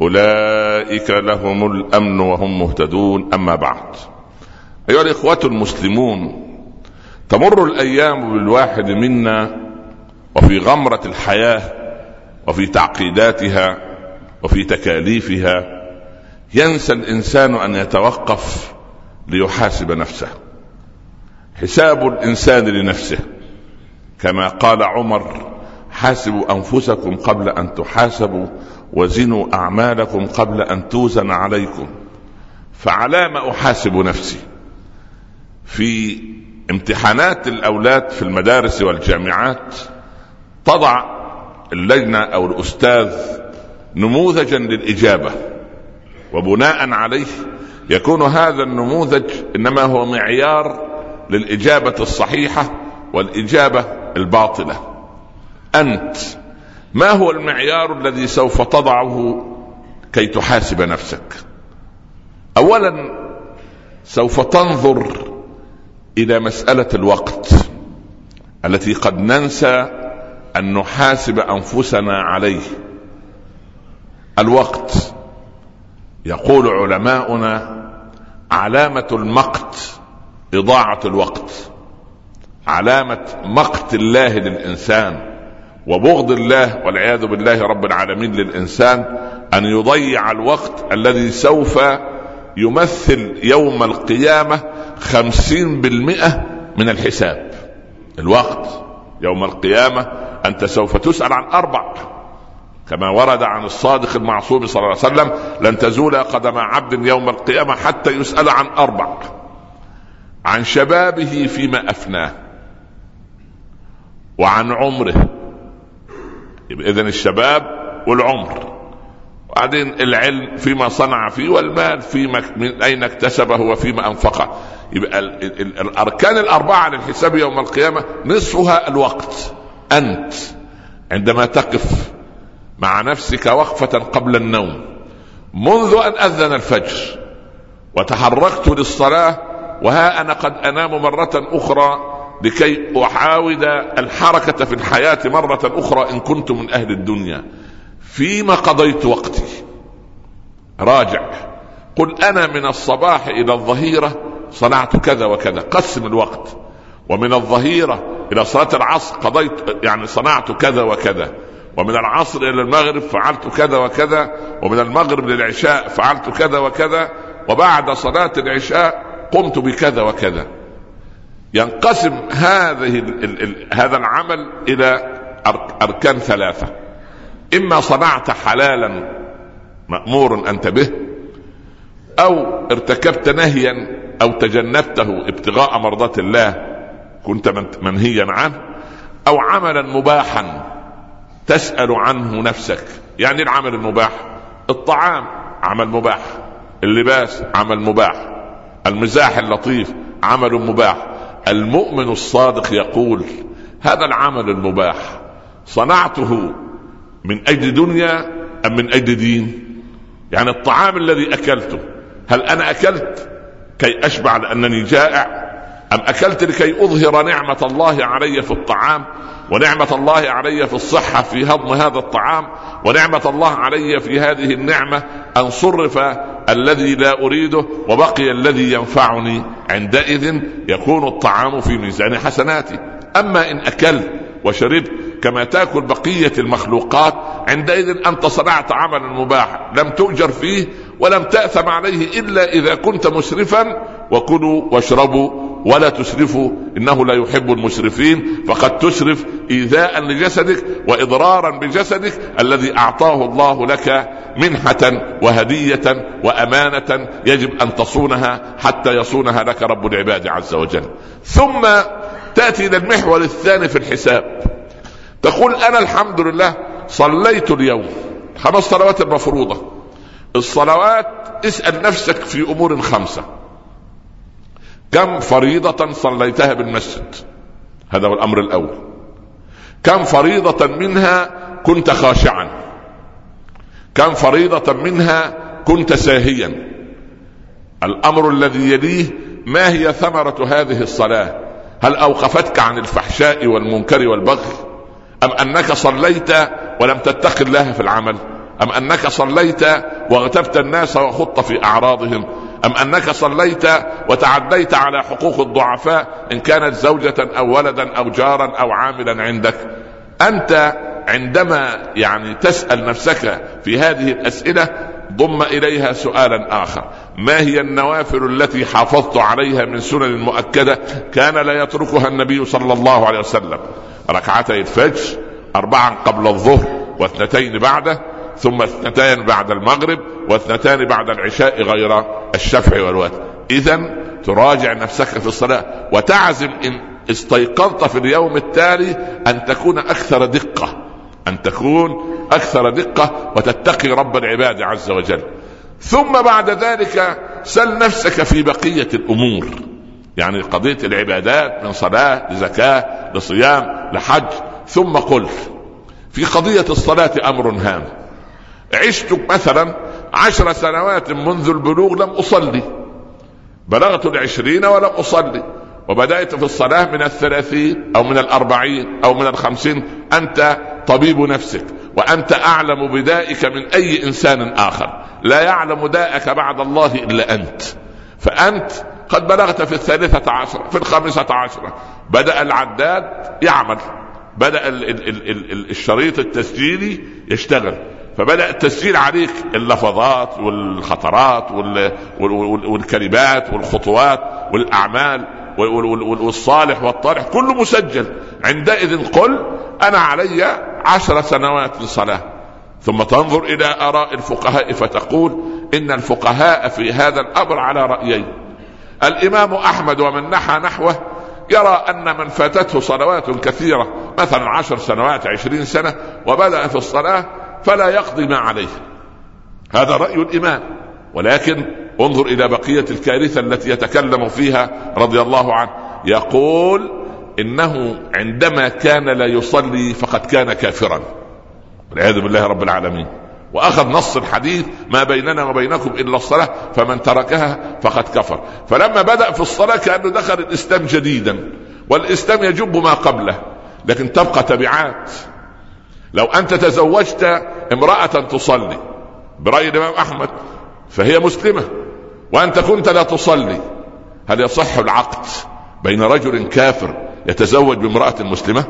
أولئك لهم الأمن وهم مهتدون. أما بعد أيها الإخوة المسلمون تمر الأيام بالواحد منا وفي غمرة الحياة وفي تعقيداتها وفي تكاليفها. ينسى الإنسان أن يتوقف ليحاسب نفسه. حساب الإنسان لنفسه كما قال عمر حاسبوا أنفسكم قبل أن تحاسبوا وزنوا أعمالكم قبل أن توزن عليكم فعلى ما أحاسب نفسي في امتحانات الأولاد في المدارس والجامعات تضع اللجنة أو الأستاذ نموذجا للإجابة وبناء عليه يكون هذا النموذج إنما هو معيار للإجابة الصحيحة والإجابة الباطلة. أنت ما هو المعيار الذي سوف تضعه كي تحاسب نفسك؟ اولا سوف تنظر إلى مسألة الوقت التي قد ننسى أن نحاسب أنفسنا عليه. الوقت يقول علماؤنا علامة المقت إضاعة الوقت. علامة مقت الله للإنسان. وبغض الله والعياذ بالله رب العالمين للإنسان أن يضيع الوقت الذي سوف يمثل يوم القيامة خمسين بالمئة من الحساب. الوقت يوم القيامة أنت سوف تسأل عن أربع. كما ورد عن الصادق المعصوم صلى الله عليه وسلم لن تزول قدم عبد يوم القيامة حتى يسأل عن أربع. عن شبابه فيما أفناه وعن عمره اذا الشباب والعمر. وبعدين العلم فيما صنع فيه والمال فيما من أين اكتسبه وفيما انفقه يبقى الأركان الأربعة للحساب يوم القيامة نصفها الوقت. أنت عندما تقف مع نفسك وقفة قبل النوم منذ أن أذن الفجر وتحركت للصلاة وها أنا قد أنام مرة أخرى لكي احاول الحركة في الحياة مرة أخرى إن كنت من أهل الدنيا. فيما قضيت وقتي. راجع. قل أنا من الصباح إلى الظهيرة صنعت كذا وكذا. قسم الوقت. ومن الظهيرة إلى صلاة العصر قضيت يعني صنعت كذا وكذا. ومن العصر إلى المغرب فعلت كذا وكذا. ومن المغرب للعشاء فعلت كذا وكذا. وبعد صلاة العشاء قمت بكذا وكذا. ينقسم هذه هذا العمل إلى أركان ثلاثة. إما صنعت حلالا مامور أنت به أو ارتكبت نهيا أو تجنبته ابتغاء مرضات الله كنت منهيا عنه أو عملا مباحا تسأل عنه نفسك. يعني العمل المباح؟ الطعام عمل مباح اللباس عمل مباح المزاح اللطيف عمل مباح. المؤمن الصادق يقول هذا العمل المباح صنعته من أجل دنيا أم من أجل دين؟ يعني الطعام الذي أكلته هل أنا أكلت كي أشبع لأنني جائع؟ أم أكلت لكي أظهر نعمة الله علي في الطعام ونعمة الله علي في الصحة في هضم هذا الطعام ونعمة الله علي في هذه النعمة أن صرف الذي لا أريده وبقي الذي ينفعني. عندئذ يكون الطعام في ميزان حسناتي. أما إن اكلت وشربت كما تأكل بقية المخلوقات عندئذ أنت صنعت عملا مباحا. لم تؤجر فيه ولم تأثم عليه إلا إذا كنت مسرفا. وكلوا واشربوا ولا تسرفوا إنه لا يحب المسرفين. فقد تسرف إيذاء لجسدك وإضرارا بجسدك الذي أعطاه الله لك منحة وهدية وأمانة يجب أن تصونها حتى يصونها لك رب العباد عز وجل. ثم تأتي إلى المحور الثاني في الحساب. تقول أنا الحمد لله صليت اليوم. خمس صلوات المفروضه الصلوات اسأل نفسك في أمور خمسة. كم فريضة صليتها بالمسجد؟ هذا هو الأمر الأول. كم فريضة منها كنت خاشعا؟ كم فريضة منها كنت ساهيا؟ الأمر الذي يليه ما هي ثمرة هذه الصلاة؟ هل أوقفتك عن الفحشاء والمنكر والبغي؟ أم أنك صليت ولم تتق الله في العمل؟ أم أنك صليت واغتبت الناس وخضت في أعراضهم؟ أم أنك صليت وتعديت على حقوق الضعفاء إن كانت زوجة أو ولدا أو جارا أو عاملا عندك. أنت عندما يعني تسأل نفسك في هذه الأسئلة ضم إليها سؤالا آخر. ما هي النوافل التي حافظت عليها من سنن مؤكدة كان لا يتركها النبي صلى الله عليه وسلم؟ ركعتي الفجر أربعا قبل الظهر واثنتين بعده ثم اثنتان بعد المغرب واثنتان بعد العشاء غير الشفع والوتر. اذا تراجع نفسك في الصلاة وتعزم إن استيقظت في اليوم التالي أن تكون أكثر دقة أن تكون أكثر دقة وتتقي رب العباد عز وجل. ثم بعد ذلك سل نفسك في بقية الأمور. يعني قضية العبادات من صلاة لزكاة لصيام لحج. ثم قل في قضية الصلاة أمر هام. عشت مثلا عشر سنوات منذ البلوغ لم أصلي. بلغت العشرين ولم أصلي. وبدأت في الصلاة من الثلاثين أو من الأربعين أو من الخمسين. أنت طبيب نفسك وأنت أعلم بدائك من أي إنسان آخر. لا يعلم داءك بعد الله إلا أنت. فأنت قد بلغت في الثالثة عشرة في الخامسة عشرة. بدأ العداد يعمل. بدأ الشريط التسجيلي يشتغل. فبدأ التسجيل عليك اللفظات والخطرات والكلمات والخطوات والأعمال والصالح والطالح كله مسجل. عندئذ قل أنا علي عشر سنوات صلاه ثم تنظر إلى آراء الفقهاء فتقول إن الفقهاء في هذا الأمر على رأيين. الإمام أحمد ومن نحى نحوه يرى أن من فاتته صلوات كثيرة مثلا عشر سنوات عشرين سنة وبدأ في الصلاة فلا يقضي ما عليه. هذا رأي الإمام. ولكن انظر إلى بقية الكارثة التي يتكلم فيها رضي الله عنه. يقول إنه عندما كان لا يصلي فقد كان كافرا. والعياذ بالله رب العالمين. وأخذ نص الحديث ما بيننا وبينكم إلا الصلاة فمن تركها فقد كفر. فلما بدأ في الصلاة كأنه دخل الإسلام جديدا والإسلام يجب ما قبله لكن تبقى تبعات. لو أنت تزوجت امرأة تصلي برأي الإمام أحمد فهي مسلمة وأنت كنت لا تصلي. هل يصح العقد بين رجل كافر يتزوج بامرأة مسلمة؟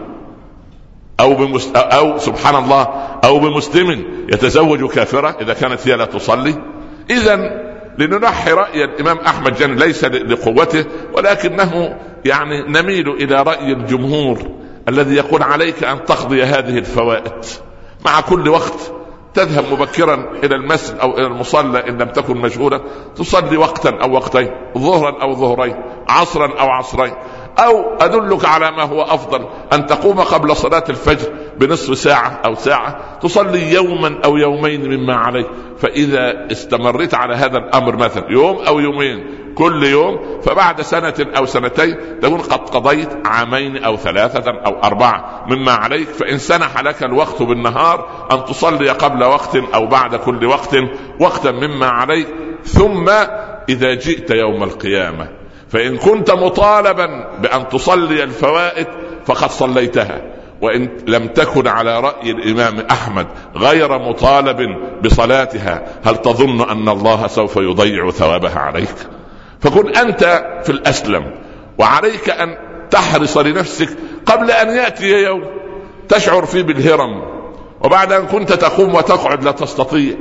أو بمس... أو سبحان الله أو بمسلم يتزوج كافرة إذا كانت هي لا تصلي؟ اذا لننحي رأي الإمام أحمد جن ليس لقوته ولكنه يعني نميل إلى رأي الجمهور. الذي يقول عليك أن تقضي هذه الفوائد. مع كل وقت تذهب مبكرا إلى المسجد أو إلى المصلى إن لم تكن مشغولا تصلي وقتا أو وقتين ظهرا أو ظهرين عصرا أو عصرين. أو أدلك على ما هو أفضل أن تقوم قبل صلاة الفجر بنصف ساعة أو ساعة. تصلي يوما أو يومين مما عليك. فإذا استمريت على هذا الأمر مثلا يوم أو يومين كل يوم فبعد سنة أو سنتين تكون قد قضيت عامين أو ثلاثة أو أربعة. مما عليك فإن سنح لك الوقت بالنهار أن تصلي قبل وقت أو بعد كل وقت وقتا مما عليك. ثم إذا جئت يوم القيامة فإن كنت مطالبا بأن تصلي الفوائد فقد صليتها. وإن لم تكن على رأي الإمام أحمد غير مطالب بصلاتها هل تظن أن الله سوف يضيع ثوابها عليك؟ فكن أنت في الأسلم وعليك أن تحرص لنفسك قبل أن يأتي يوم تشعر فيه بالهرم وبعد أن كنت تقوم وتقعد لا تستطيع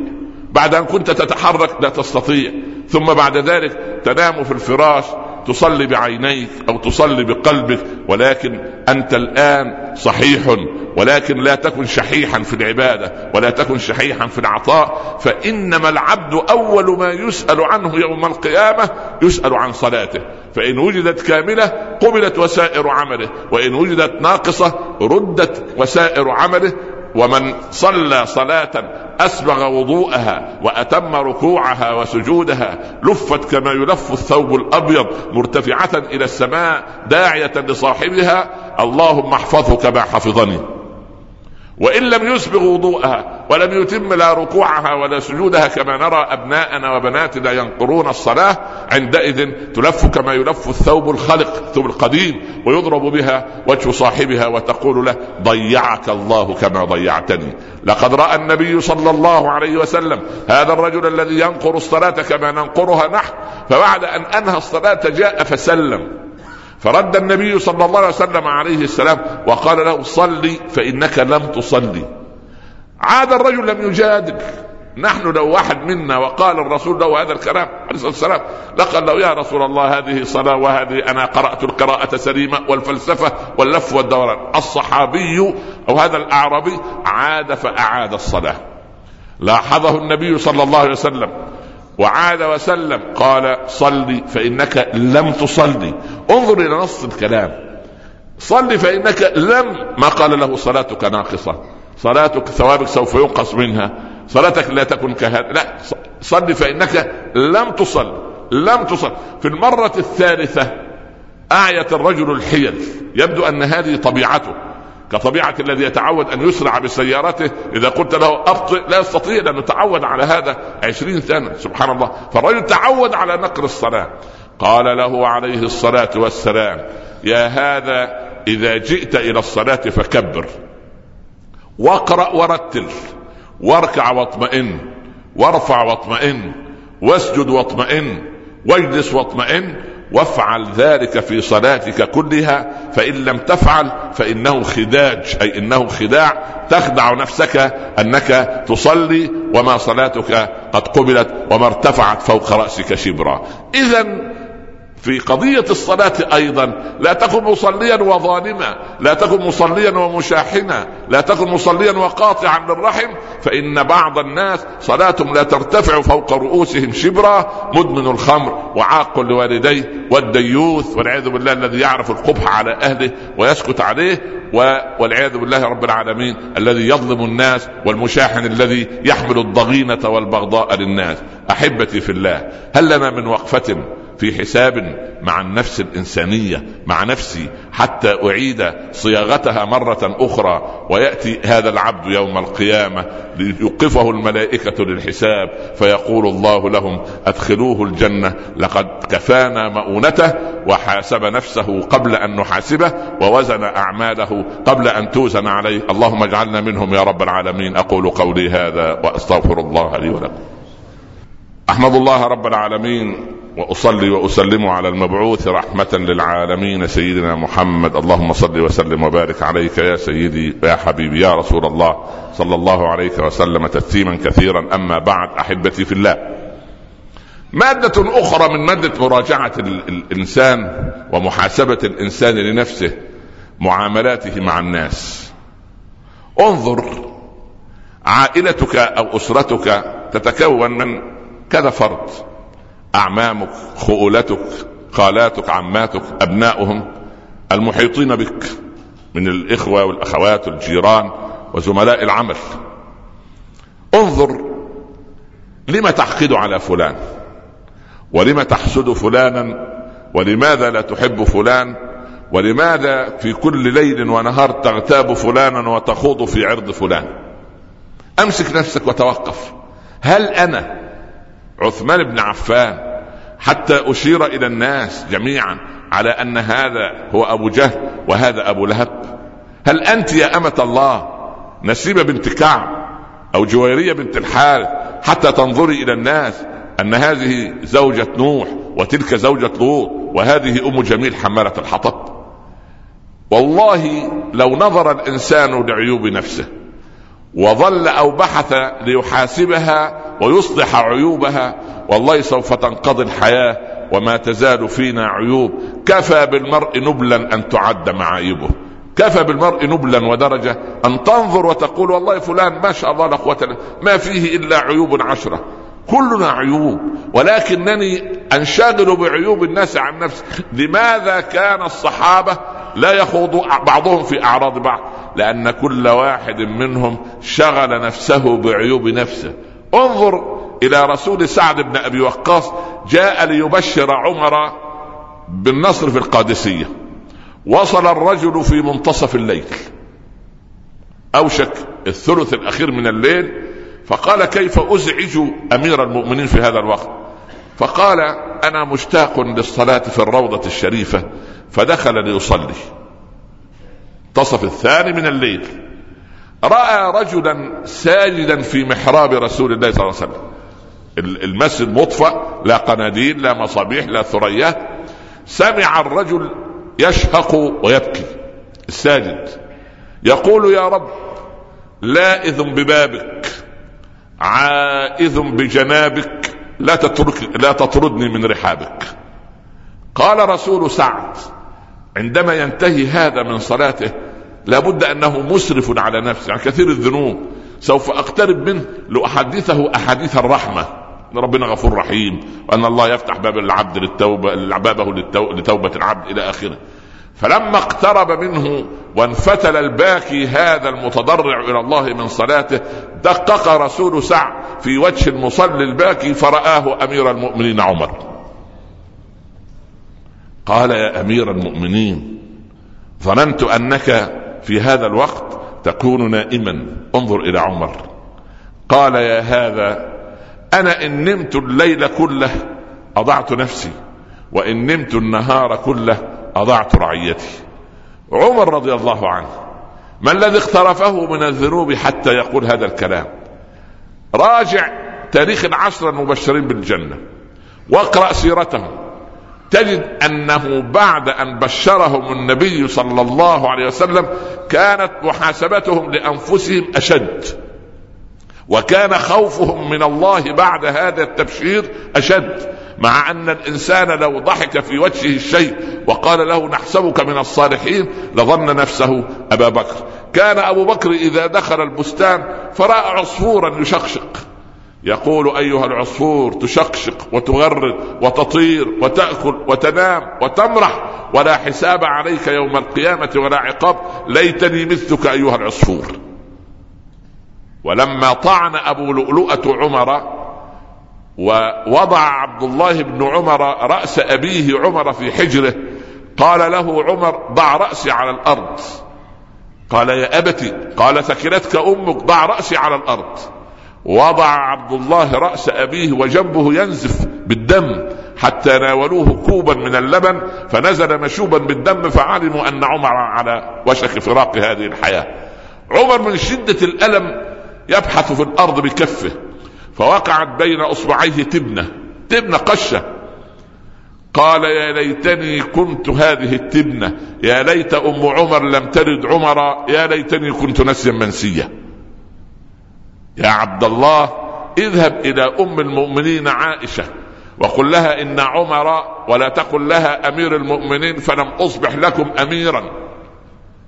بعد أن كنت تتحرك لا تستطيع ثم بعد ذلك تنام في الفراش تصلي بعينيك أو تصلي بقلبك ولكن أنت الآن صحيح ولكن لا تكن شحيحا في العبادة ولا تكن شحيحا في العطاء فإنما العبد أول ما يسأل عنه يوم القيامة يسأل عن صلاته. فإن وجدت كاملة قبلت وسائر عمله وإن وجدت ناقصة ردت وسائر عمله ومن صلى صلاة أسبغ وضوءها وأتم ركوعها وسجودها لفت كما يلف الثوب الأبيض مرتفعة إلى السماء داعية لصاحبها اللهم احفظه كما حفظني. وإن لم يسبغ وضوءها ولم يتم لا ركوعها ولا سجودها كما نرى أبناءنا وبناتنا ينقرون الصلاة عندئذ تلف كما يلف الثوب الخلق الثوب القديم ويضرب بها وجه صاحبها وتقول له ضيعك الله كما ضيعتني. لقد رأى النبي صلى الله عليه وسلم هذا الرجل الذي ينقر الصلاة كما ننقرها نحن فبعد أن أنهى الصلاة جاء فسلم. فرد النبي صلى الله عليه وسلم عليه السلام وقال له صلي فإنك لم تصلي. عاد الرجل لم يجادل. نحن لو واحد منا وقال الرسول له هذا الكلام عليه الصلاة والسلام لقال له يا رسول الله هذه صلاه وهذه أنا قرأت القراءة سليمة والفلسفة واللف والدوران. الصحابي أو هذا الأعرابي عاد فأعاد الصلاة. لاحظه النبي صلى الله عليه وسلم. وعاد وسلم قال صلي فإنك لم تصلي. انظر إلى نص الكلام. صلي فإنك لم ما قال له صلاتك ناقصة. صلاتك ثوابك سوف ينقص منها. صلاتك لا تكن كهذا. لا صلي فإنك لم تصل لم تصل في المرة الثالثة أعيت الرجل الحيل يبدو أن هذه طبيعته. كطبيعة الذي يتعود أن يسرع بسيارته إذا قلت له أبطئ لا يستطيع لأنه تعود على هذا عشرين سنة سبحان الله. فالرجل تعود على نقل الصلاة. قال له عليه الصلاة والسلام يا هذا إذا جئت إلى الصلاة فكبر واقرأ ورتل واركع واطمئن وارفع واطمئن واسجد واطمئن واجلس واطمئن وافعل ذلك في صلاتك كلها فإن لم تفعل فإنه خداج أي إنه خداع. تخدع نفسك أنك تصلي وما صلاتك قد قبلت وما ارتفعت فوق رأسك شبرا. اذا في قضية الصلاة أيضا. لا تكن مصليا وظالما. لا تكن مصليا ومشاحنا. لا تكن مصليا وقاطعا للرحم فإن بعض الناس صلاتهم لا ترتفع فوق رؤوسهم شبرا. مدمن الخمر وعاق لوالديه والديوث والعياذ بالله الذي يعرف القبح على أهله ويسكت عليه والعياذ بالله رب العالمين الذي يظلم الناس والمشاحن الذي يحمل الضغينة والبغضاء للناس. أحبتي في الله هل لنا من وقفة؟ في حساب مع النفس الإنسانية مع نفسي حتى أعيد صياغتها مرة أخرى. ويأتي هذا العبد يوم القيامة ليوقفه الملائكة للحساب فيقول الله لهم أدخلوه الجنة لقد كفانا مؤونته وحاسب نفسه قبل أن نحاسبه ووزن أعماله قبل أن توزن عليه. اللهم اجعلنا منهم يا رب العالمين. أقول قولي هذا وأستغفر الله لي ولكم. أحمد الله رب العالمين. وأصلي وأسلم على المبعوث رحمة للعالمين سيدنا محمد. اللهم صل وسلم وبارك عليك يا سيدي يا حبيبي يا رسول الله. صلى الله عليه وسلم تسليما كثيرا. أما بعد أحبتي في الله. مادة أخرى من مادة مراجعة الإنسان ومحاسبة الإنسان لنفسه معاملاته مع الناس. انظر عائلتك أو أسرتك تتكون من كذا فرد. أعمامك خؤولتك خالاتك عماتك أبناؤهم المحيطين بك من الإخوة والأخوات والجيران وزملاء العمل. انظر لم تحقد على فلان ولم تحسد فلانا ولماذا لا تحب فلان ولماذا في كل ليل ونهار تغتاب فلانا وتخوض في عرض فلان. أمسك نفسك وتوقف. هل أنا عثمان بن عفان حتى أشير إلى الناس جميعا على أن هذا هو أبو جهل وهذا أبو لهب. هل أنت يا أمة الله نسيبه بنت كعب أو جويرية بنت الحارث حتى تنظري إلى الناس أن هذه زوجة نوح وتلك زوجة لوط وهذه أم جميل حمالة الحطب؟ والله لو نظر الإنسان لعيوب نفسه وظل أو بحث ليحاسبها ويصلح عيوبها والله سوف تنقضي الحياة وما تزال فينا عيوب. كفى بالمرء نبلا أن تعد معايبه. كفى بالمرء نبلا ودرجة أن تنظر وتقول والله فلان ما شاء الله لا قوة ما فيه إلا عيوب عشرة. كلنا عيوب ولكنني أنشغل بعيوب الناس عن نفسي. لماذا كان الصحابة لا يخوض بعضهم في أعراض بعض؟ لأن كل واحد منهم شغل نفسه بعيوب نفسه. انظر إلى رسول سعد بن أبي وقاص جاء ليبشر عمر بالنصر في القادسية. وصل الرجل في منتصف الليل. أوشك الثلث الأخير من الليل فقال كيف أزعج أمير المؤمنين في هذا الوقت؟ فقال أنا مشتاق للصلاة في الروضة الشريفة. فدخل ليصلي. منتصف الثاني من الليل. رأى رجلا ساجدا في محراب رسول الله صلى الله عليه وسلم. المسجد مطفأ لا قناديل لا مصابيح لا ثريات سمع الرجل يشهق ويبكي الساجد. يقول يا رب لائذ ببابك عائذ بجنابك لا تترك لا تطردني من رحابك. قال رسول سعد عندما ينتهي هذا من صلاته لابد أنه مسرف على نفسه يعني كثير الذنوب. سوف أقترب منه لأحدثه أحاديث الرحمة. إن ربنا غفور رحيم. وأن الله يفتح باب العبد للتوبة بابه لتوبة العبد إلى آخره. فلما اقترب منه وانفتل الباكي هذا المتضرع إلى الله من صلاته دقق رسول سعد في وجه المصلي الباكي فرآه أمير المؤمنين عمر. قال يا أمير المؤمنين ظننت أنك في هذا الوقت تكون نائما. انظر إلى عمر. قال يا هذا أنا إن نمت الليل كله أضعت نفسي وإن نمت النهار كله أضعت رعيتي. عمر رضي الله عنه ما الذي اقترفه من الذنوب حتى يقول هذا الكلام؟ راجع تاريخ العشرة المبشرين بالجنة واقرأ سيرتهم. تجد أنه بعد أن بشرهم النبي صلى الله عليه وسلم كانت محاسبتهم لأنفسهم أشد. وكان خوفهم من الله بعد هذا التبشير أشد مع أن الإنسان لو ضحك في وجهه الشيء وقال له نحسبك من الصالحين لظن نفسه أبا بكر. كان أبو بكر إذا دخل البستان فرأى عصفورا يشقشق. يقول أيها العصفور تشقشق وتغرد وتطير وتأكل وتنام وتمرح ولا حساب عليك يوم القيامة ولا عقاب. ليتني مثلك أيها العصفور. ولما طعن أبو لؤلؤة عمر ووضع عبد الله بن عمر رأس أبيه عمر في حجره قال له عمر ضع رأسي على الأرض. قال يا أبتي قال ثكلتك أمك ضع رأسي على الأرض. وضع عبد الله رأس أبيه وجنبه ينزف بالدم حتى ناولوه كوبا من اللبن فنزل مشوبا بالدم فعلموا أن عمر على وشك فراق هذه الحياة. عمر من شدة الألم يبحث في الأرض بكفه فوقعت بين أصبعيه تبنة تبنة قشة. قال يا ليتني كنت هذه التبنة يا ليت أم عمر لم تلد عمر يا ليتني كنت نسيا منسيا. يا عبد الله اذهب إلى أم المؤمنين عائشة وقل لها إن عمر ولا تقل لها أمير المؤمنين فلم أصبح لكم اميرا.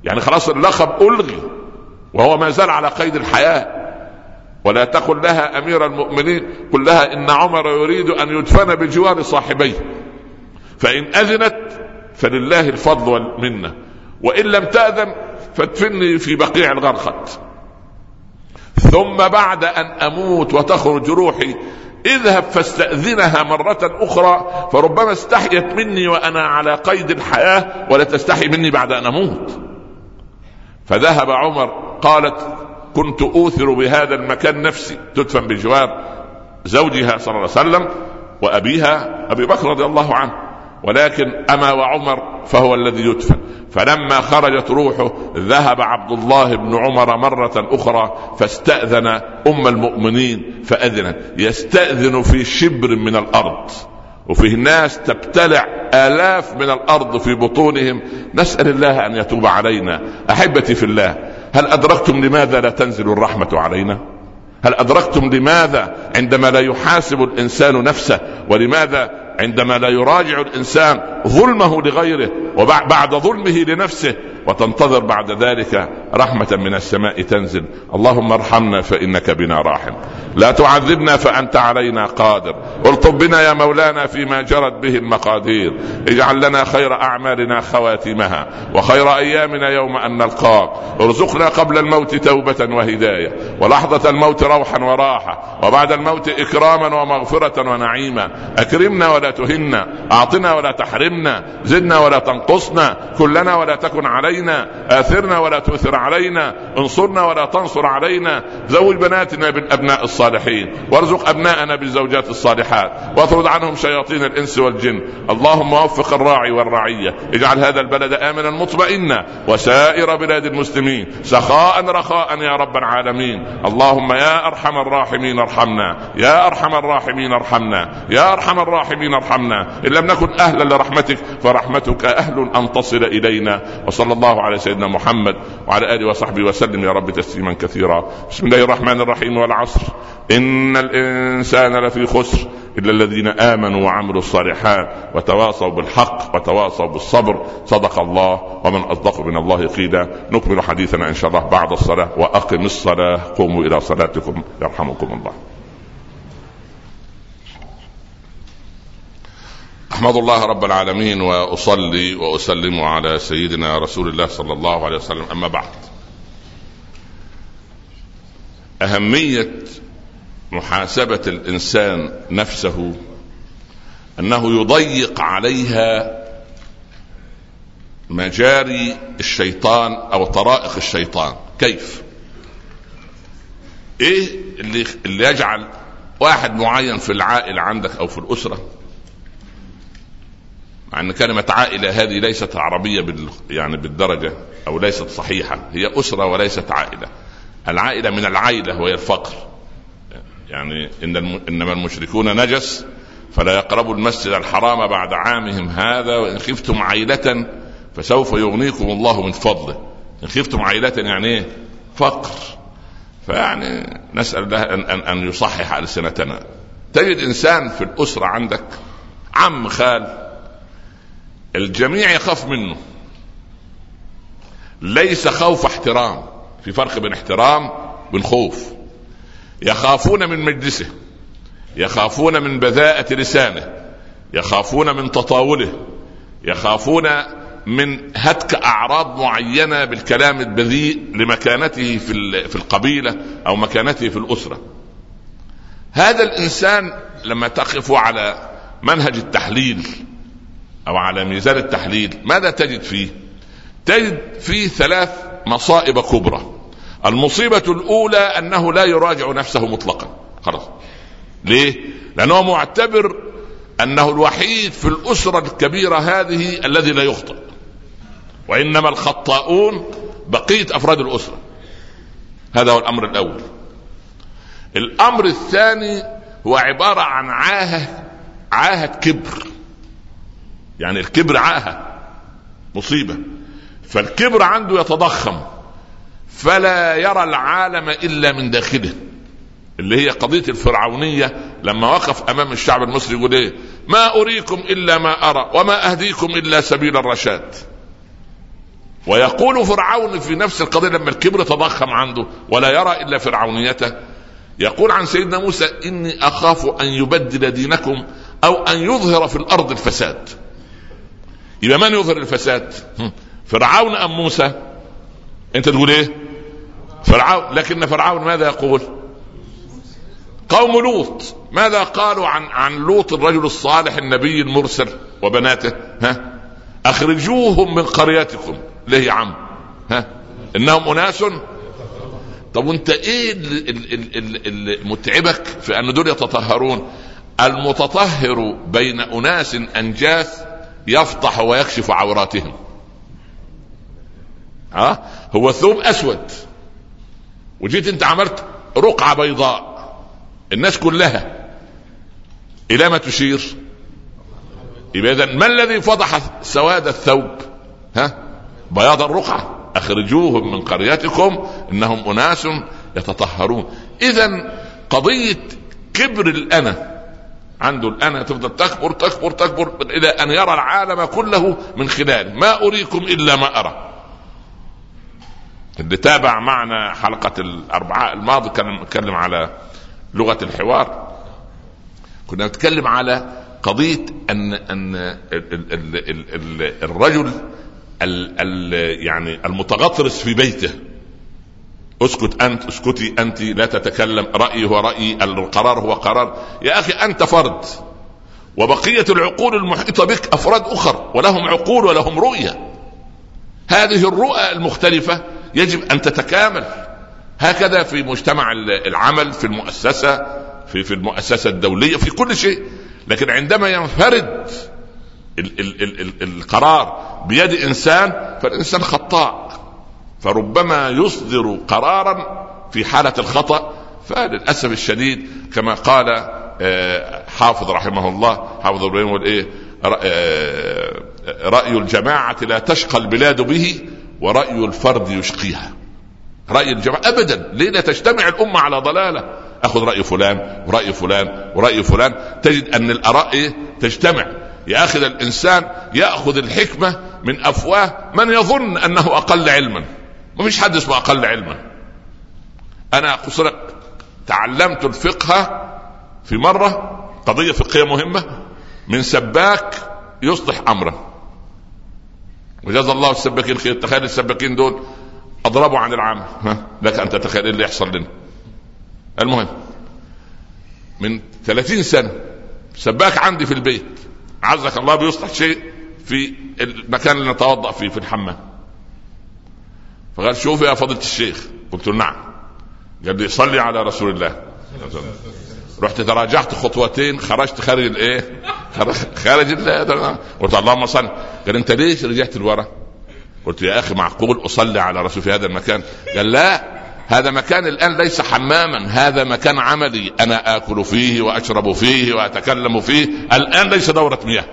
يعني خلاص اللقب ألغي وهو ما زال على قيد الحياة. ولا تقل لها أمير المؤمنين قل لها إن عمر يريد أن يدفن بجوار صاحبيه. فإن أذنت فلله الفضل والمنة وإن لم تأذن فادفني في بقيع الغرخد ثم بعد أن أموت وتخرج روحي اذهب فاستأذنها مرة أخرى فربما استحيت مني وأنا على قيد الحياة ولا تستحي مني بعد أن أموت. فذهب عمر قالت كنت أوثر بهذا المكان نفسي. تدفن بجوار زوجها صلى الله عليه وسلم وأبيها أبي بكر رضي الله عنه. ولكن أما وعمر فهو الذي يدفن. فلما خرجت روحه ذهب عبد الله بن عمر مرة أخرى فاستأذن أم المؤمنين فأذنت. يستأذن في شبر من الأرض. وفيه ناس تبتلع آلاف من الأرض في بطونهم. نسأل الله أن يتوب علينا. أحبتي في الله هل أدركتم لماذا لا تنزل الرحمة علينا؟ هل أدركتم لماذا عندما لا يحاسب الإنسان نفسه؟ ولماذا عندما لا يراجع الإنسان ظلمه لغيره وبعد ظلمه لنفسه وتنتظر بعد ذلك رحمة من السماء تنزل. اللهم ارحمنا فإنك بنا راحم. لا تعذبنا فأنت علينا قادر. الطب بنا يا مولانا فيما جرت به المقادير اجعل لنا خير أعمالنا خواتمها وخير أيامنا يوم أن نلقاك. ارزقنا قبل الموت توبة وهداية ولحظة الموت روحا وراحة وبعد الموت إكراما ومغفرة ونعيما. أكرمنا ولا تهنا. أعطنا ولا تحرمنا. زدنا ولا تنقصنا. كلنا ولا تكن علينا آثرنا ولا تؤثر علينا انصرنا ولا تنصر علينا. زوج بناتنا بالأبناء الصالحين. وارزق أبناءنا بالزوجات الصالحات. واطرد عنهم شياطين الإنس والجن. اللهم وفق الراعي والرعية. اجعل هذا البلد آمنا مطمئنا. وسائر بلاد المسلمين. سخاء رخاء يا رب العالمين. اللهم يا أرحم الراحمين ارحمنا. يا أرحم الراحمين ارحمنا. يا أرحم الراحمين ارحمنا. إن لم نكن أهلا لرحمتك فرحمتك أهل أن تصل إلينا. وصلى الله على سيدنا محمد وعلى آله وصحبه وسلم. يا رب تسليما كثيرا. بسم الله الرحمن الرحيم والعصر. إن الإنسان لفي خسر إلا الذين آمنوا وعملوا الصالحات وتواصوا بالحق وتواصوا بالصبر. صدق الله ومن أصدق من الله قيلا. نكمل حديثنا إن شاء الله بعد الصلاة وأقم الصلاة. قوموا إلى صلاتكم يرحمكم الله. أحمد الله رب العالمين وأصلي وأسلم على سيدنا رسول الله صلى الله عليه وسلم. أما بعد أهمية محاسبة الإنسان نفسه أنه يضيق عليها مجاري الشيطان أو طرائق الشيطان. كيف؟ إيه اللي اللي يجعل واحد معين في العائلة عندك أو في الأسرة؟ مع أن كلمة عائلة هذه ليست عربية بال يعني بالدرجة أو ليست صحيحة. هي أسرة وليست عائلة. العائلة من العائلة وهي الفقر. يعني إن الم... إنما المشركون نجس فلا يقربوا المسجد الحرام بعد عامهم هذا وإن خفتم عيلة فسوف يغنيكم الله من فضله. إن خفتم عيلة يعني إيه؟ فقر. فيعني نسأل الله ان ان, أن يصحح ألسنتنا. تجد إنسان في الأسرة عندك عم خال الجميع يخاف منه. ليس خوف احترام. في فرق بين احترام وبين خوف. يخافون من مجلسه. يخافون من بذاءة لسانه. يخافون من تطاوله. يخافون من هتك أعراض معينة بالكلام البذيء لمكانته في في القبيلة أو مكانته في الأسرة. هذا الإنسان لما تقف على منهج التحليل أو على ميزان التحليل ماذا تجد فيه؟ تجد فيه ثلاث مصائب كبرى. المصيبة الأولى أنه لا يراجع نفسه مطلقا. خلاص. ليه؟ لأنه معتبر أنه الوحيد في الأسرة الكبيرة هذه الذي لا يخطئ. وإنما الخطاؤون بقية أفراد الأسرة. هذا هو الأمر الأول. الأمر الثاني هو عبارة عن عاهة عاهة كبر. يعني الكبر عاهة مصيبة. فالكبر عنده يتضخم فلا يرى العالم إلا من داخله. اللي هي قضية الفرعونية لما وقف أمام الشعب المصري يقول إيه؟ ما أريكم إلا ما أرى وما أهديكم إلا سبيل الرشاد. ويقول فرعون في نفس القضية لما الكبر تضخم عنده ولا يرى إلا فرعونيته. يقول عن سيدنا موسى إني أخاف أن يبدل دينكم أو أن يظهر في الأرض الفساد. يبقى من يظهر الفساد؟ فرعون أم موسى؟ أنت تقول إيه؟ فرعون لكن فرعون ماذا يقول؟ قوم لوط ماذا قالوا عن عن لوط الرجل الصالح النبي المرسل وبناته؟ ها؟ أخرجوهم من قريتكم ليه يا عم. ها؟ إنهم أناس. طب وأنت إيه اللي متعبك في أن دول يتطهرون؟ المتطهر بين أناس أنجاث يفضح ويكشف عوراتهم. ها؟ هو ثوب أسود. وجيت أنت عملت رقعة بيضاء. الناس كلها. إلى ما تشير؟ يبقى اذا ما الذي فضح سواد الثوب؟ ها؟ بياض الرقعة. أخرجوهم من قريتكم إنهم أناس يتطهرون. اذا قضية كبر الأنا عنده الانا تفضل تكبر تكبر تكبر إلى أن يرى العالم كله من خلاله ما أريكم إلا ما أرى. اللي تابع معنا حلقة الأربعاء الماضي كان نتكلم على لغة الحوار. كنا نتكلم على قضية أن أن الرجل يعني المتغطرس في بيته. اسكت أنت اسكتي أنت لا تتكلم رأيي هو رأيي القرار هو قرار. يا أخي أنت فرد وبقية العقول المحيطة بك أفراد أخر ولهم عقول ولهم رؤية. هذه الرؤى المختلفة يجب أن تتكامل. هكذا في مجتمع العمل في المؤسسة في في المؤسسة الدولية في كل شيء. لكن عندما ينفرد ال ال ال ال القرار بيد إنسان فالإنسان خطاء. فربما يصدر قرارا في حالة الخطأ فللأسف الشديد كما قال آه، حافظ رحمه الله حافظ إبراهيم يقول إيه آه، رأي الجماعة لا تشقى البلاد به ورأي الفرد يشقيها. رأي الجماعة ابدا ليه لا تجتمع الأمة على ضلالة؟ أخذ رأي فلان ورأي فلان ورأي فلان. تجد أن الآراء إيه؟ تجتمع. ياخذ الإنسان يأخذ الحكمة من أفواه من يظن أنه أقل علما. ما فيش حد اسمه أقل علما. أنا قصرت تعلمت الفقه في مرة قضية فقهية مهمة من سباك يصلح أمرا. وجزا الله السباكين خير. تخيل السباكين دول أضربوا عن العام. ها؟ لك أن تتخيل إيه اللي يحصل لنا. المهم من 30 سنة سباك عندي في البيت. عزك الله بيصلح شيء في المكان اللي نتوضأ فيه في الحمام. فقال شوف يا فضيلة الشيخ قلت له نعم. قال لي صلي على رسول الله. رحت تراجعت خطوتين خرجت خارج الايه؟ خارج قلت اللهم صل. قال انت ليش رجعت لورا؟ قلت يا أخي معقول أصلي على رسول في هذا المكان؟ قال لا هذا مكان الآن ليس حماما. هذا مكان عملي. أنا آكل فيه وأشرب فيه وأتكلم فيه. الآن ليس دورة مياه.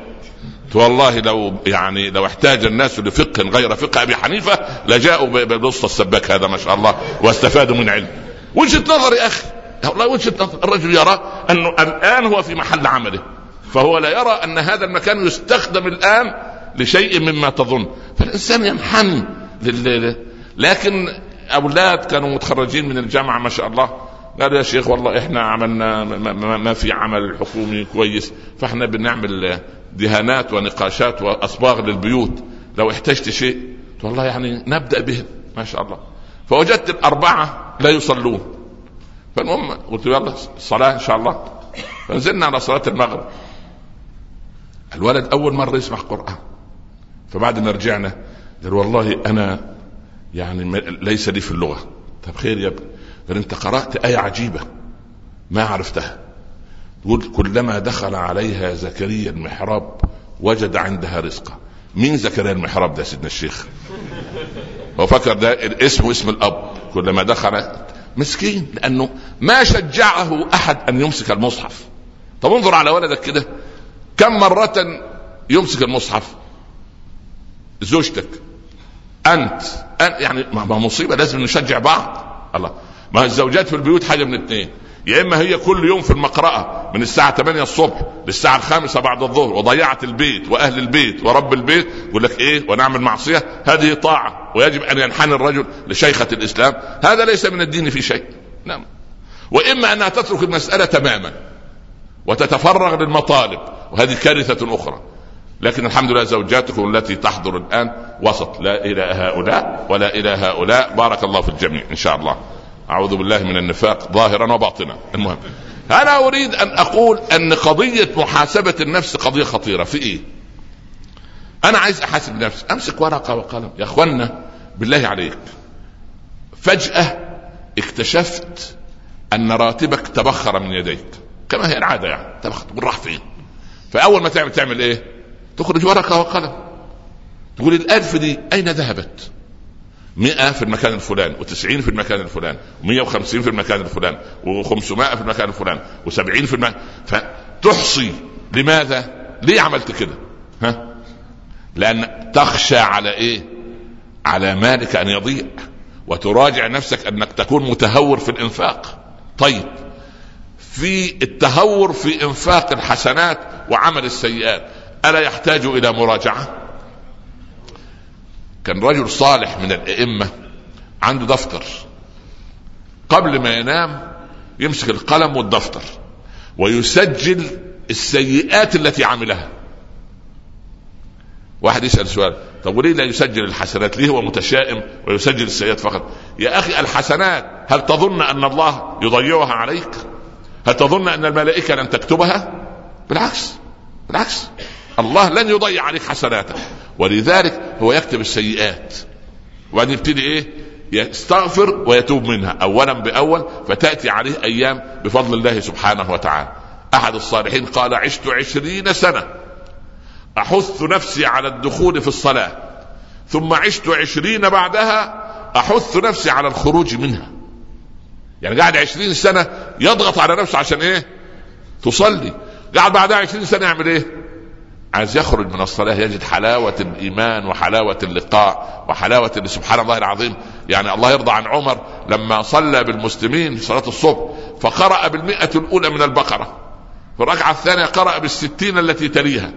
والله لو يعني لو احتاج الناس لفقه غير فقه أبي حنيفة لجاءوا بنص السباك هذا ما شاء الله واستفادوا من علم. وجهة نظر يا أخي والله وجهة نظر الرجل يرى أنه الآن هو في محل عمله فهو لا يرى أن هذا المكان يستخدم الآن لشيء مما تظن. فالإنسان ينحني لكن أولاد كانوا متخرجين من الجامعة ما شاء الله قالوا يا شيخ والله إحنا عملنا ما في عمل حكومي كويس فإحنا بنعمل دهانات ونقاشات وأصباغ للبيوت لو احتجت شيء والله يعني نبدأ بهم ما شاء الله. فوجدت الأربعة لا يصلون. فالمهم قلت يلا الصلاة إن شاء الله. فنزلنا على صلاة المغرب. الولد أول مرة يسمع قرآن. فبعد ما رجعنا قال والله أنا يعني ليس لي في اللغة. طب خير يا ابني. قال انت قرأت آية عجيبة. ما عرفتها. تقول كلما دخل عليها زكريا المحراب وجد عندها رزقا. مين زكريا المحراب ده سيدنا الشيخ؟ هو فكر ده اسمه اسم الأب. كلما دخل مسكين لأنه ما شجعه أحد أن يمسك المصحف. طب انظر على ولدك كده. كم مرة يمسك المصحف؟ زوجتك أنت, أنت يعني ما مصيبة لازم نشجع بعض. الله. ما الزوجات في البيوت حاجة من اثنين. يا إما هي كل يوم في المقرأة من الساعة 8 الصبح للساعة الخامسة بعد الظهر وضيعت البيت وأهل البيت ورب البيت يقول لك إيه؟ ونعمل معصية. هذه طاعة ويجب أن ينحني الرجل لشيخة الإسلام. هذا ليس من الدين في شيء. نعم. وإما أنها تترك المسألة تماما وتتفرغ للمطالب وهذه كارثة أخرى. لكن الحمد لله زوجاتكم التي تحضر الآن وسط لا إلى هؤلاء ولا إلى هؤلاء. بارك الله في الجميع إن شاء الله. أعوذ بالله من النفاق ظاهرا وباطنا. المهم أنا أريد أن أقول أن قضية محاسبة النفس قضية خطيرة. في إيه؟ أنا عايز أحاسب نفسي. أمسك ورقة وقلم. يا أخوانا بالله عليك. فجأة اكتشفت أن راتبك تبخر من يديك. كما هي العادة يعني. تبخر تقول راح فين؟ فأول ما تعمل تعمل إيه؟ تخرج ورقة وقلم. تقول الألف دي أين ذهبت؟ 100 في المكان الفلاني و90 في المكان الفلاني و150 في المكان الفلاني و500 في المكان الفلاني و70 في المكان فتحصي لماذا؟ ليه عملت كده؟ ها؟ لأن تخشى على إيه؟ على مالك أن يضيع وتراجع نفسك أنك تكون متهور في الإنفاق طيب في التهور في إنفاق الحسنات وعمل السيئات ألا يحتاج إلى مراجعة كان رجل صالح من الأئمة عنده دفتر. قبل ما ينام يمسك القلم والدفتر ويسجل السيئات التي عملها. واحد يسأل سؤال طب وليه لا يسجل الحسنات؟ ليه هو متشائم ويسجل السيئات فقط؟ يا أخي الحسنات هل تظن أن الله يضيعها عليك؟ هل تظن أن الملائكة لن تكتبها؟ بالعكس بالعكس. الله لن يضيع عليك حسناتك. ولذلك هو يكتب السيئات. وبعدين يبتدي إيه؟ يستغفر ويتوب منها. اولا بأول فتأتي عليه أيام بفضل الله سبحانه وتعالى. أحد الصالحين قال عشت عشرين سنة. أحث نفسي على الدخول في الصلاة. ثم عشت عشرين بعدها أحث نفسي على الخروج منها. يعني قاعد عشرين سنة يضغط على نفسه عشان إيه؟ تصلي. قاعد بعدها عشرين سنة يعمل إيه؟ عايز يخرج من الصلاة يجد حلاوة الإيمان وحلاوة اللقاء وحلاوة سبحان الله العظيم. يعني الله يرضى عن عمر لما صلى بالمسلمين صلاة الصبح فقرأ بالمئة الأولى من البقرة في الركعة الثانية قرأ بالستين التي تليها.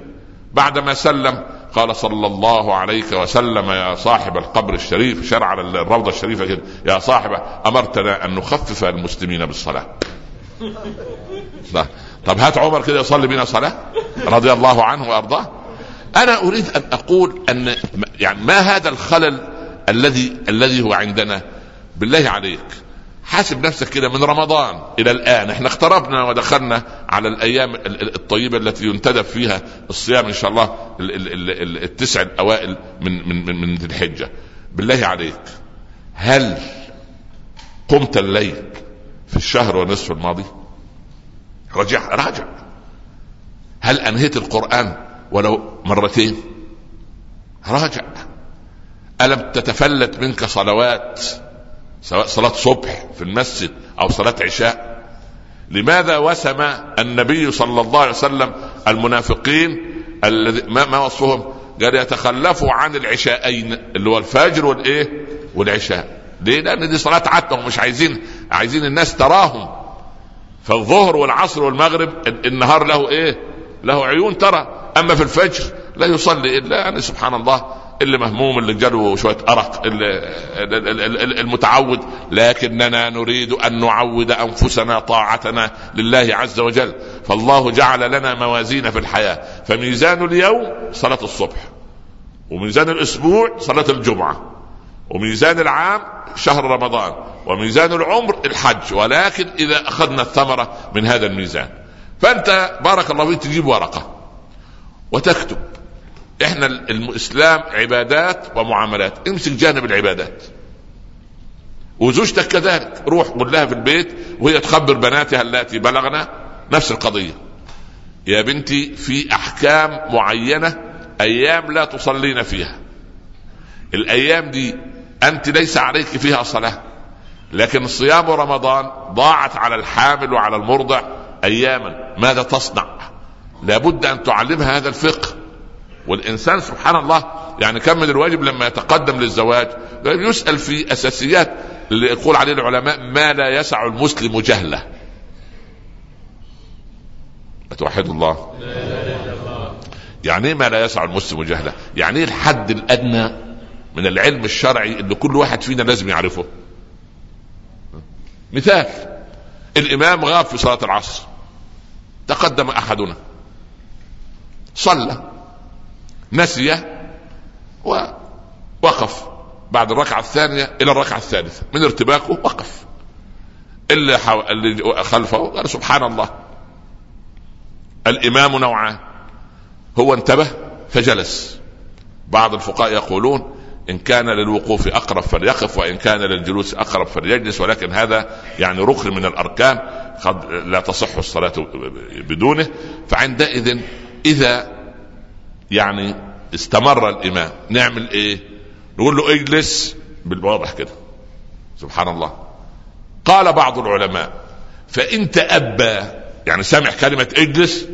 بعدما سلم قال صلى الله عليك وسلم يا صاحب القبر الشريف شرع الروضة الشريفة كده. يا صاحب أمرتنا أن نخفف المسلمين بالصلاة. طب هات عمر كده يصلي بنا صلاة رضي الله عنه وأرضاه. أنا أريد أن أقول أن يعني ما هذا الخلل الذي الذي هو عندنا؟ بالله عليك. حاسب نفسك كده من رمضان إلى الآن. إحنا اقتربنا ودخلنا على الأيام الطيبة التي ينتدب فيها الصيام إن شاء الله التسع الأوائل من من من, من ذي الحجة. بالله عليك. هل قمت الليل في الشهر ونصف الماضي؟ رجع راجع. هل أنهيت القرآن ولو مرتين؟ راجع. ألم تتفلت منك صلوات سواء صلاة صبح في المسجد أو صلاة عشاء؟ لماذا وسم النبي صلى الله عليه وسلم المنافقين الذي ما, ما وصفهم؟ قال يتخلفوا عن العشاءين اللي هو الفجر والإيه؟ والعشاء. ليه؟ لأن دي صلاة عتمه ومش عايزين عايزين الناس تراهم. فالظهر والعصر والمغرب النهار له إيه؟ له عيون ترى. أما في الفجر لا يصلي إلا يعني سبحان الله اللي مهموم اللي جاله شوية أرق المتعود. لكننا نريد أن نعود أنفسنا طاعتنا لله عز وجل. فالله جعل لنا موازين في الحياة. فميزان اليوم صلاة الصبح وميزان الأسبوع صلاة الجمعة. وميزان العام شهر رمضان وميزان العمر الحج ولكن إذا أخذنا الثمرة من هذا الميزان. فأنت بارك الله فيك تجيب ورقة وتكتب. إحنا الإسلام عبادات ومعاملات. امسك جانب العبادات. وزوجتك كذلك. روح قل لها في البيت وهي تخبر بناتها اللاتي بلغنا نفس القضية. يا بنتي في أحكام معينة أيام لا تصلين فيها. الأيام دي أنت ليس عليك فيها صلاة. لكن صيام رمضان ضاعت على الحامل وعلى المرضع أياما. ماذا تصنع؟ لابد أن تعلمها هذا الفقه. والإنسان سبحان الله يعني كم من الواجب لما يتقدم للزواج يسأل في أساسيات اللي يقول عليه العلماء ما لا يسع المسلم جهله. توحد الله؟ يعني إيه ما لا يسع المسلم جهله؟ يعني إيه الحد الأدنى؟ من العلم الشرعي اللي كل واحد فينا لازم يعرفه. مثال الإمام غاب في صلاة العصر. تقدم أحدنا. صلى نسي ووقف بعد الركعة الثانية إلى الركعة الثالثة. من ارتباكه وقف. اللي, حو... اللي خلفه قال سبحان الله. الإمام نوعان. هو انتبه فجلس. بعض الفقهاء يقولون إن كان للوقوف أقرب فليقف وإن كان للجلوس أقرب فليجلس. ولكن هذا يعني ركن من الأركان قد لا تصح الصلاة بدونه. فعندئذ إذا يعني استمر الإمام نعمل إيه؟ نقول له اجلس بالواضح كده. سبحان الله. قال بعض العلماء فإن تأبى يعني سامع كلمة اجلس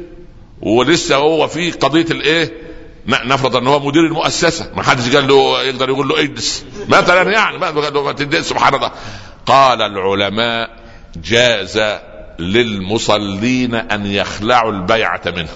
ولسه هو في قضية الإيه؟ نفرض ان هو مدير المؤسسة. ما حدش قال له يقدر يقول له اجلس. مثلا يعني ما له سبحان الله. قال العلماء جاز للمصلين أن يخلعوا البيعة منه.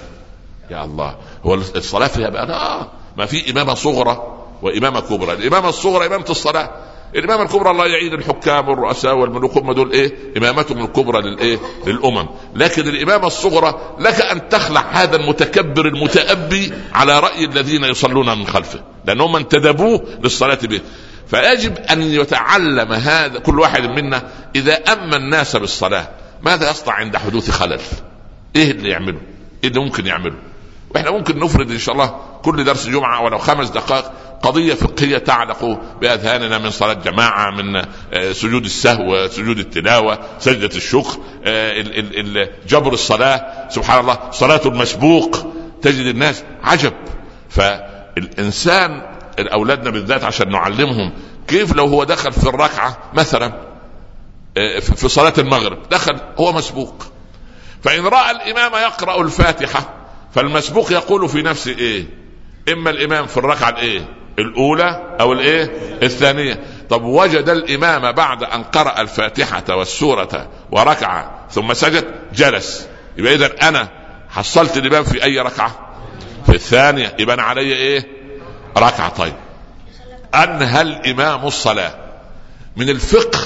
يا الله. هو الصلاة فيها بقى لا ما في إمامة صغرى وإمامة كبرى. الإمامة الصغرى إمامة الصلاة. الامامه الكبرى الله يعين الحكام والرؤساء والملوك هم دول إيه؟ إمامتهم الكبرى للايه للأمم. لكن الإمامة الصغرى لك أن تخلع هذا المتكبر المتأبي على رأي الذين يصلون من خلفه لأنهم انتدبوه للصلاة به. فيجب أن يتعلم هذا كل واحد منا إذا أما الناس بالصلاة ماذا يصنع عند حدوث خلل؟ إيه اللي يعمله إيه اللي ممكن يعمله وإحنا ممكن نفرد إن شاء الله كل درس جمعة ولو خمس دقائق قضية فقهية تعلق بأذهاننا من صلاة جماعة من آه، سجود السهو سجود التلاوة سجدة الشكر آه، جبر الصلاة سبحان الله صلاة المسبوق تجد الناس عجب. فالإنسان أولادنا بالذات عشان نعلمهم كيف لو هو دخل في الركعة مثلا آه، في صلاة المغرب دخل هو مسبوق. فإن رأى الإمام يقرأ الفاتحة فالمسبوق يقول في نفسه إيه؟ إما الإمام في الركعة الإيه؟ الأولى أو الإيه؟ الثانية. طب وجد الإمام بعد أن قرأ الفاتحة والسورة وركع ثم سجد جلس. يبقى اذا أنا حصلت الإمام في أي ركعة؟ في الثانية. يبقى أنا علي إيه؟ ركعة. طيب. أنهى الإمام الصلاة. من الفقه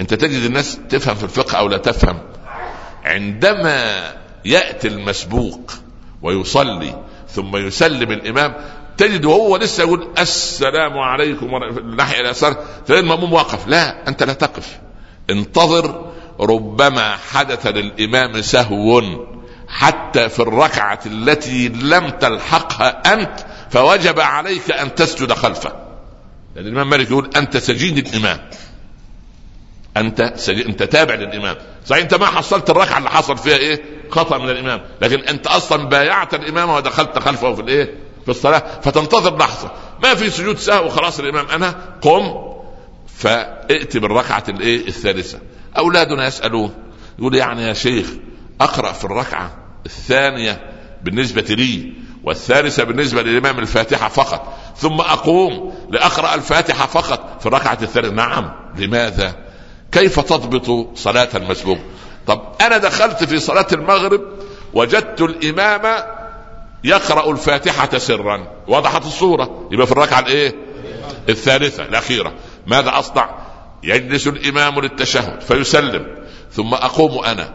أنت تجد الناس تفهم في الفقه أو لا تفهم. عندما يأتي المسبوق ويصلي ثم يسلم الإمام تجد وهو لسه يقول السلام عليكم الناحيه اليسار تلاقي الماموم واقف. لا أنت لا تقف. انتظر ربما حدث للإمام سهو. حتى في الركعة التي لم تلحقها أنت فوجب عليك أن تسجد خلفه. لأن الإمام مالك يقول أنت سجين الامام أنت سجين أنت تابع للإمام. صحيح أنت ما حصلت الركعة اللي حصل فيها إيه؟ خطأ من الإمام. لكن أنت أصلا بايعت الإمام ودخلت خلفه في الإيه؟ في الصلاة فتنتظر لحظة. ما في سجود سهو خلاص الإمام أنا قم فائت بالركعة الإيه؟ الثالثة. أولادنا يسألون يقول يعني يا شيخ أقرأ في الركعة الثانية بالنسبة لي والثالثة بالنسبة للإمام الفاتحة فقط ثم أقوم لأقرأ الفاتحة فقط في الركعة الثالثة. نعم لماذا؟ كيف تضبط صلاة المسبوق طب أنا دخلت في صلاة المغرب وجدت الإمام يقرأ الفاتحة سرا. وضحت الصورة. يبقى في الركعة الإيه؟ الثالثة الأخيرة. ماذا أصنع؟ يجلس الإمام للتشهد فيسلم. ثم أقوم أنا.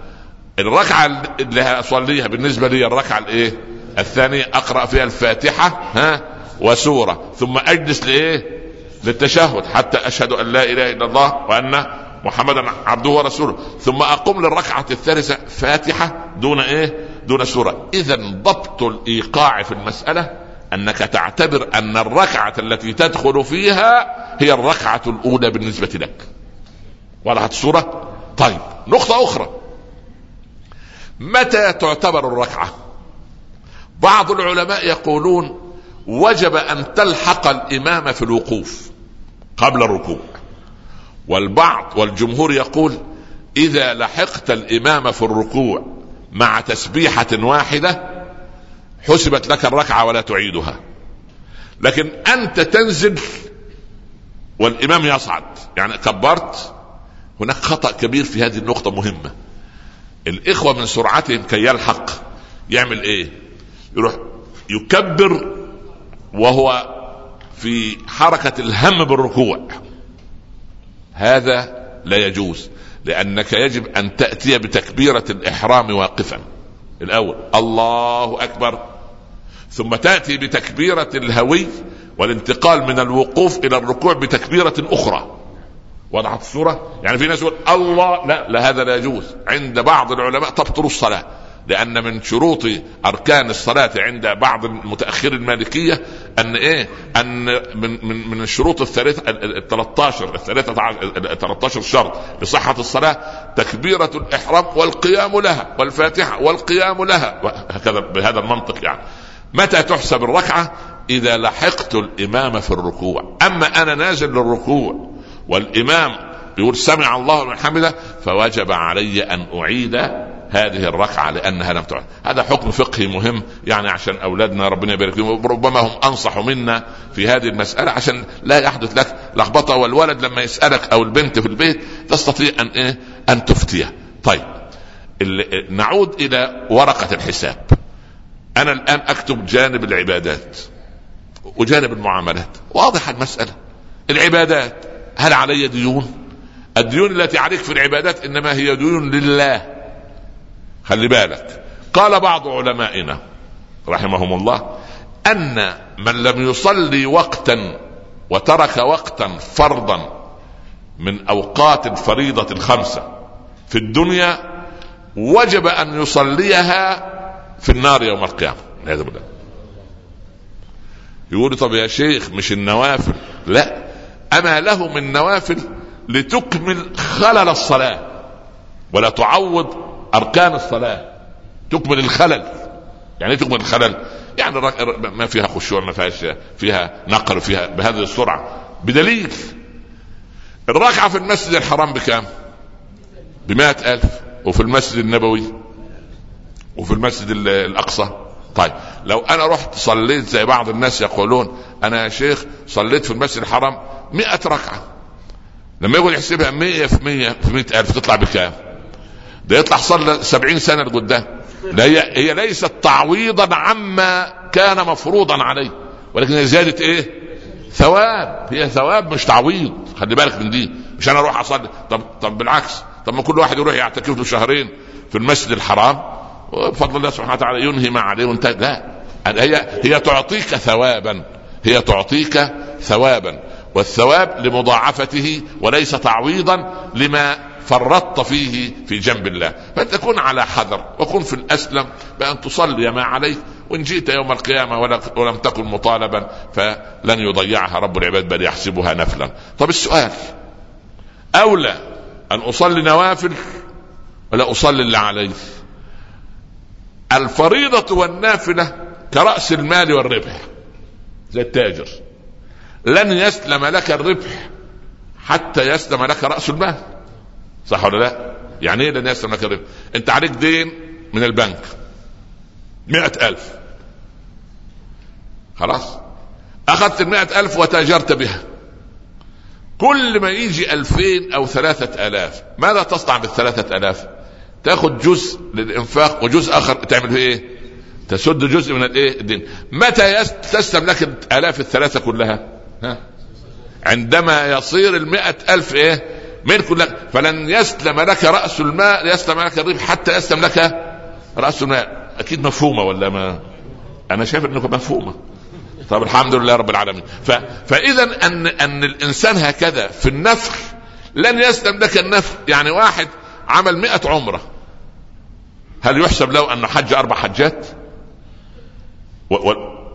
الركعة اللي أصليها بالنسبة لي الركعة الإيه؟ الثانية أقرأ فيها الفاتحة ها؟ وسورة. ثم أجلس لإيه؟ للتشهد حتى أشهد أن لا إله إلا الله وأن محمدا عبده ورسوله. ثم أقوم للركعة الثالثة فاتحة دون إيه؟ دون سورة. إذا ضبط الإيقاع في المسألة أنك تعتبر أن الركعة التي تدخل فيها هي الركعة الأولى بالنسبة لك. وضحت الصورة طيب نقطة أخرى. متى تعتبر الركعة؟ بعض العلماء يقولون وجب أن تلحق الإمام في الوقوف قبل الركوع. والبعض والجمهور يقول إذا لحقت الإمام في الركوع مع تسبيحة واحدة حسبت لك الركعة ولا تعيدها. لكن أنت تنزل والإمام يصعد. يعني كبرت هناك خطأ كبير في هذه النقطة مهمة. الإخوة من سرعتهم كي يلحق يعمل إيه؟ يروح يكبر وهو في حركة الهم بالركوع. هذا لا يجوز. لأنك يجب أن تأتي بتكبيرة الإحرام واقفا. الأول الله أكبر. ثم تأتي بتكبيرة الهوي والانتقال من الوقوف إلى الركوع بتكبيرة أخرى. وضعت الصورة؟ يعني في ناس يقول الله لا لا هذا لا يجوز. عند بعض العلماء تبطل الصلاة لأن من شروط أركان الصلاة عند بعض المتاخر المالكية أن إيه؟ أن من من من الشروط الثلاثه ال 13 الثلاثة 13 شرط لصحة الصلاة تكبيرة الإحرام والقيام لها والفاتحة والقيام لها هكذا بهذا المنطق يعني. متى تحسب الركعة؟ إذا لحقت الإمام في الركوع. أما أنا نازل للركوع والإمام يقول سمع الله من حمده فوجب علي أن أعيد هذه الركعة لأنها لم تعد. هذا حكم فقهي مهم يعني عشان أولادنا ربنا يبارك فيهم ربما هم أنصح منا في هذه المسألة عشان لا يحدث لك لخبطة والولد لما يسألك أو البنت في البيت تستطيع أن إيه؟ أن تفتي طيب نعود إلى ورقة الحساب. أنا الآن أكتب جانب العبادات وجانب المعاملات. واضح المسألة. العبادات هل علي ديون؟ الديون التي عليك في العبادات إنما هي ديون لله. خلي بالك. قال بعض علمائنا رحمهم الله أن من لم يصلي وقتا وترك وقتا فرضا من أوقات الفريضه الخمسة في الدنيا وجب أن يصليها في النار يوم القيامة. والعياذ بالله. يقول طب يا شيخ مش النوافل؟ لا. أما له من نوافل لتكمل خلل الصلاة ولا تعوض أركان الصلاة. تكمل الخلل. يعني إيه تكمل الخلل؟ يعني ما فيها خشوع ما فيهاش فيها نقر فيها بهذه السرعة. بدليل. الركعه في المسجد الحرام بكام؟ بمائة ألف. وفي المسجد النبوي؟ وفي المسجد الأقصى؟ طيب لو أنا رحت صليت زي بعض الناس يقولون أنا يا شيخ صليت في المسجد الحرام مئة ركعة. لما يقول يحسبها مئة في مئة في مئة ألف تطلع بكام؟ ده يطلع صلى سبعين سنة لقدام. لا هي, هي ليست تعويضا عما كان مفروضا عليه. ولكن هي زيادة إيه؟ ثواب. هي ثواب مش تعويض. خلي بالك من دي. مش أنا أروح أصلي. طب طب بالعكس. طب ما كل واحد يروح يعتكف له شهرين في المسجد الحرام. وبفضل الله سبحانه وتعالى ينهي ما عليه وانتهى. لا. هي هي تعطيك ثوابا. هي تعطيك ثوابا. والثواب لمضاعفته وليس تعويضا لما فرطت فيه في جنب الله. فأنت كن على حذر وكن في الأسلم بأن تصلي ما عليك. وإن جئت يوم القيامة ولم تكن مطالبا فلن يضيعها رب العباد بل يحسبها نفلا. طب السؤال أولى أن أصلي نوافل ولا أصلي اللي علي؟ الفريضة والنافلة كرأس المال والربح زي التاجر. لن يسلم لك الربح حتى يسلم لك رأس المال. صح ولا لا؟ يعني إيه لن يسلم لك أنت عليك دين من البنك. مئة ألف. خلاص؟ أخذت المئة ألف وتاجرت بها. كل ما يجي ألفين أو ثلاثة ألاف ماذا تصنع بالثلاثة ألاف؟ تاخذ جزء للإنفاق وجزء آخر تعمل إيه؟ تسد جزء من الإيه؟ الدين. متى تسلم لك الآلاف الثلاثة كلها؟ ها؟ عندما يصير المئة ألف إيه؟ ملك لك فلن يسلم لك رأس المال يسلم لك الربح حتى يسلم لك رأس المال أكيد مفهومة ولا ما؟ أنا شايف أنه مفهومة. طب الحمد لله رب العالمين. فإذا ان أن الإنسان هكذا في النفل لن يسلم لك النفل يعني واحد عمل مئة عمرة. هل يحسب له انه حج أربع حجات.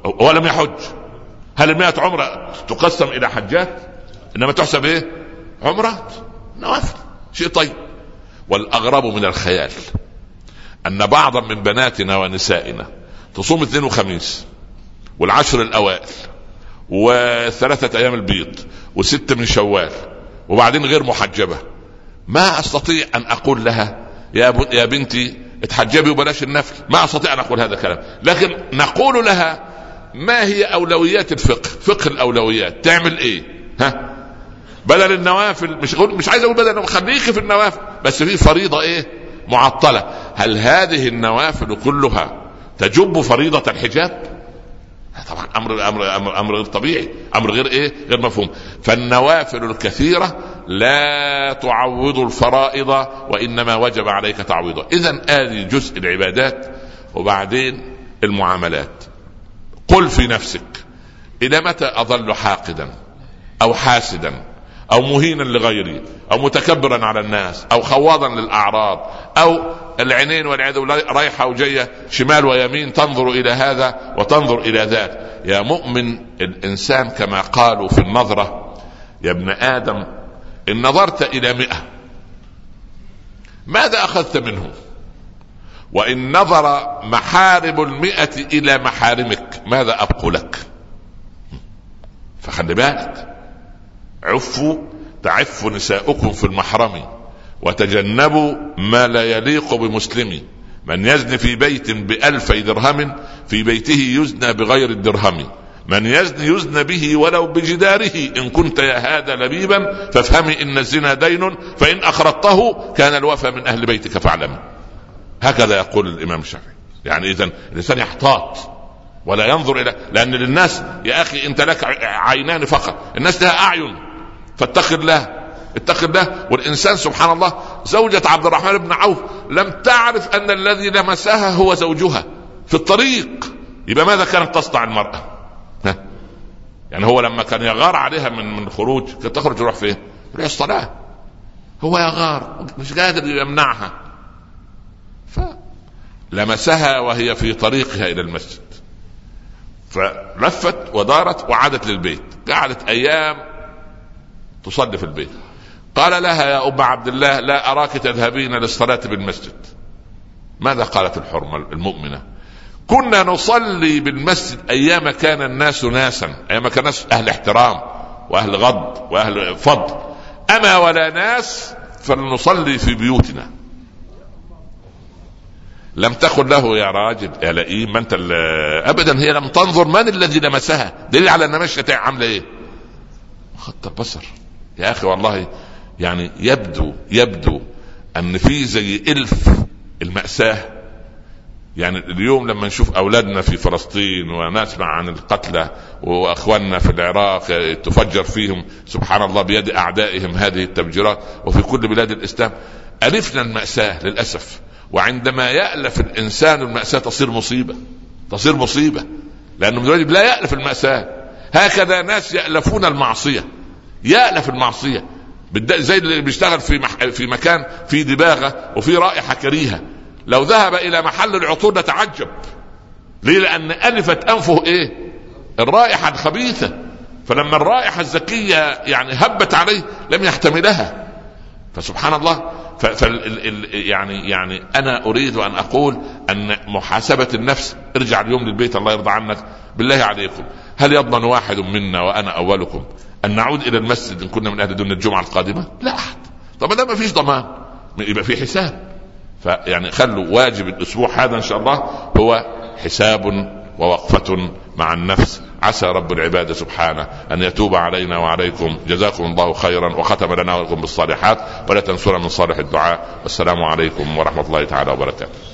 ولم يحج. هل المئة عمرة تقسم إلى حجات؟ إنما تحسب إيه؟ عمرات. نوافل شيء طيب. والأغرب من الخيال أن بعضا من بناتنا ونسائنا تصوم اثنين وخميس والعشر الأوائل وثلاثة أيام البيض وستة من شوال وبعدين غير محجبة. ما أستطيع أن أقول لها يا يا بنتي اتحجبي وبلاش النفل. ما أستطيع أن أقول هذا الكلام. لكن نقول لها ما هي أولويات الفقه؟ فقه الأولويات تعمل إيه؟ ها؟ بدل النوافل مش مش عايز أقول بدل خليكي في النوافل. بس في فريضة إيه؟ معطلة. هل هذه النوافل كلها تجب فريضة الحجاب؟ طبعا أمر أمر أمر, أمر غير طبيعي. أمر غير إيه؟ غير مفهوم. فالنوافل الكثيرة لا تعوض الفرائض وإنما وجب عليك تعويضها. اذا هذه جزء العبادات وبعدين المعاملات. قل في نفسك إلى متى اظل حاقدا أو حاسدا؟ أو مهينا لغيري أو متكبرا على الناس أو خواضا للأعراض أو العينين والعياذ بالله رايحة وجاية شمال ويمين تنظر إلى هذا وتنظر إلى ذاك. يا مؤمن الإنسان كما قالوا في النظرة يا ابن آدم إن نظرت إلى مئة ماذا أخذت منه؟ وإن نظر محارم المئة إلى محارمك ماذا أبقوا لك؟ فخلي بالك. عفوا تعف نساؤكم في المحرم وتجنبوا ما لا يليق بمسلم. من يزن في بيت بألفي درهم في بيته يزنى بغير الدرهم. من يزني يزن به ولو بجداره إن كنت يا هذا لبيبا فافهمي إن الزنا دين فإن أخرجته كان الوفى من أهل بيتك فاعلم. هكذا يقول الإمام الشافعي. يعني إذا الإنسان يحتاط ولا ينظر إلى لأن للناس يا أخي أنت لك عينان فقط الناس لها أعين. فاتق الله اتق الله والإنسان سبحان الله زوجة عبد الرحمن بن عوف لم تعرف أن الذي لمسها هو زوجها في الطريق. يبقى ماذا كانت تصنع المرأة؟ يعني هو لما كان يغار عليها من من الخروج كانت تخرج تروح فين؟ تروح الصلاة. هو يغار مش قادر يمنعها. فلمسها وهي في طريقها إلى المسجد. فلفت ودارت وعادت للبيت. قعدت أيام تصلي في البيت. قال لها يا أم عبد الله لا أراك تذهبين للصلاة بالمسجد. ماذا قالت الحرمة المؤمنة؟ كنا نصلي بالمسجد أيام كان الناس ناسا أيام كان الناس أهل احترام وأهل غض وأهل فضل. أما ولا ناس فلنصلي في بيوتنا. لم تقل له يا راجل يا لئيم ما انت ابدا هي لم تنظر من الذي لمسها؟ دليل على أن مشيتها عاملة إيه؟ خط البصر. يا أخي والله يعني يبدو يبدو أن في زي إلف المأساة. يعني اليوم لما نشوف أولادنا في فلسطين ونسمع عن القتلى وأخواننا في العراق تفجر فيهم سبحان الله بيد أعدائهم هذه التفجيرات. وفي كل بلاد الإسلام ألفنا المأساة للأسف. وعندما يألف الإنسان المأساة تصير مصيبة تصير مصيبة. لأنه من لا يألف المأساة. هكذا ناس يألفون المعصية. يالف المعصية. زي اللي بيشتغل في مح... في مكان فيه دباغة وفي رائحة كريهة. لو ذهب إلى محل العطور نتعجب ليه؟ لأن ألفت أنفه إيه؟ الرائحة الخبيثة. فلما الرائحة الزكية يعني هبت عليه لم يحتملها. فسبحان الله. ف ف يعني يعني أنا أريد أن أقول أن محاسبة النفس ارجع اليوم للبيت الله يرضى عنك. بالله عليكم. هل يضمن واحد منا وأنا أولكم؟ أن نعود إلى المسجد إن كنا من أهل دون الجمعة القادمة؟ لا أحد. طب ما ما فيش ضمان يبقى في حساب. فيعني خلوا واجب الأسبوع هذا إن شاء الله هو حساب ووقفة مع النفس عسى رب العباد سبحانه أن يتوب علينا وعليكم جزاكم الله خيرا وختم لنا ولكم بالصالحات ولا تنسونا من صالح الدعاء والسلام عليكم ورحمة الله تعالى وبركاته